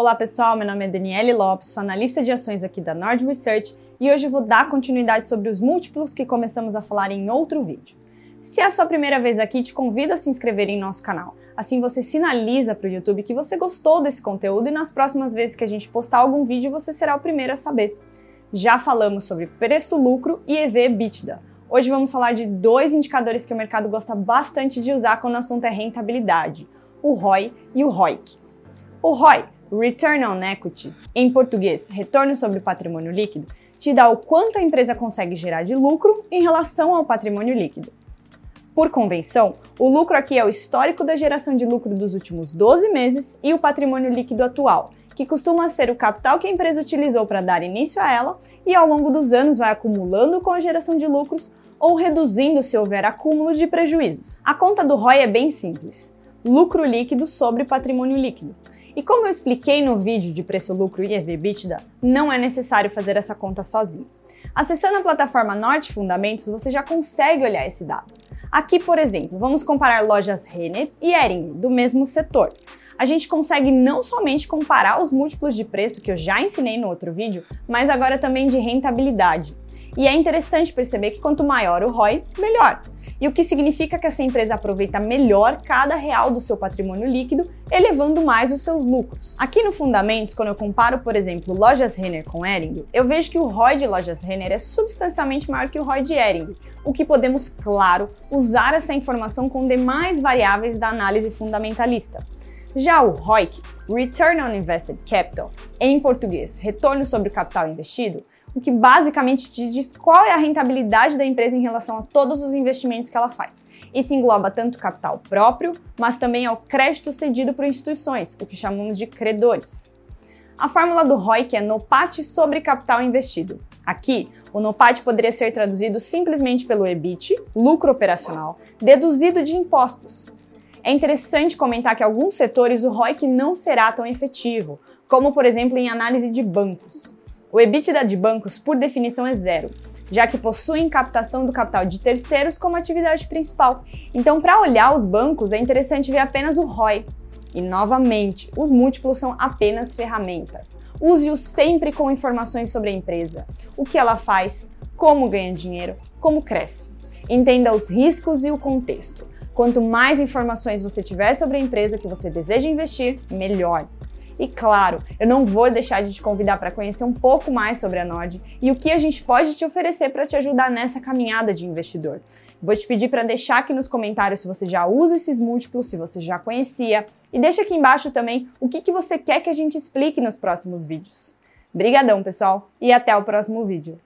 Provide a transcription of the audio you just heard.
Olá pessoal, meu nome é Daniele Lopes, sou analista de ações aqui da Nord Research e hoje vou dar continuidade sobre os múltiplos que começamos a falar em outro vídeo. Se é a sua primeira vez aqui, te convido a se inscrever em nosso canal. Assim você sinaliza para o YouTube que você gostou desse conteúdo e nas próximas vezes que a gente postar algum vídeo você será o primeiro a saber. Já falamos sobre preço-lucro e EV/EBITDA. Hoje vamos falar de dois indicadores que o mercado gosta bastante de usar quando o assunto é rentabilidade: o ROI e o ROIC. O ROI, Return on Equity, em português, retorno sobre patrimônio líquido, te dá o quanto a empresa consegue gerar de lucro em relação ao patrimônio líquido. Por convenção, o lucro aqui é o histórico da geração de lucro dos últimos 12 meses e o patrimônio líquido atual, que costuma ser o capital que a empresa utilizou para dar início a ela e ao longo dos anos vai acumulando com a geração de lucros ou reduzindo se houver acúmulo de prejuízos. A conta do ROI é bem simples: lucro líquido sobre patrimônio líquido. E como eu expliquei no vídeo de preço-lucro e EV/EBITDA, não é necessário fazer essa conta sozinho. Acessando a plataforma Norte Fundamentos, você já consegue olhar esse dado. Aqui, por exemplo, vamos comparar lojas Renner e Ering, do mesmo setor. A gente consegue não somente comparar os múltiplos de preço que eu já ensinei no outro vídeo, mas agora também de rentabilidade. E é interessante perceber que quanto maior o ROI, melhor. E o que significa que essa empresa aproveita melhor cada real do seu patrimônio líquido, elevando mais os seus lucros. Aqui no Fundamentos, quando eu comparo, por exemplo, Lojas Renner com Ering, eu vejo que o ROI de Lojas Renner é substancialmente maior que o ROI de Ering, o que podemos, claro, usar essa informação com demais variáveis da análise fundamentalista. Já o ROIC, Return on Invested Capital, em português, retorno sobre o capital investido, o que basicamente te diz qual é a rentabilidade da empresa em relação a todos os investimentos que ela faz. Isso engloba tanto o capital próprio, mas também ao crédito cedido por instituições, o que chamamos de credores. A fórmula do ROIC é NOPAT sobre capital investido. Aqui, o NOPAT poderia ser traduzido simplesmente pelo EBIT, lucro operacional, deduzido de impostos. É interessante comentar que alguns setores o ROIC não será tão efetivo, como por exemplo em análise de bancos. O EBITDA de bancos, por definição, é zero, já que possuem captação do capital de terceiros como atividade principal. Então, para olhar os bancos, é interessante ver apenas o ROI. E novamente, os múltiplos são apenas ferramentas. Use-os sempre com informações sobre a empresa, o que ela faz, como ganha dinheiro, como cresce. Entenda os riscos e o contexto. Quanto mais informações você tiver sobre a empresa que você deseja investir, melhor. E claro, eu não vou deixar de te convidar para conhecer um pouco mais sobre a Nord e o que a gente pode te oferecer para te ajudar nessa caminhada de investidor. Vou te pedir para deixar aqui nos comentários se você já usa esses múltiplos, se você já conhecia, e deixa aqui embaixo também o que, que você quer que a gente explique nos próximos vídeos. Brigadão, pessoal, e até o próximo vídeo.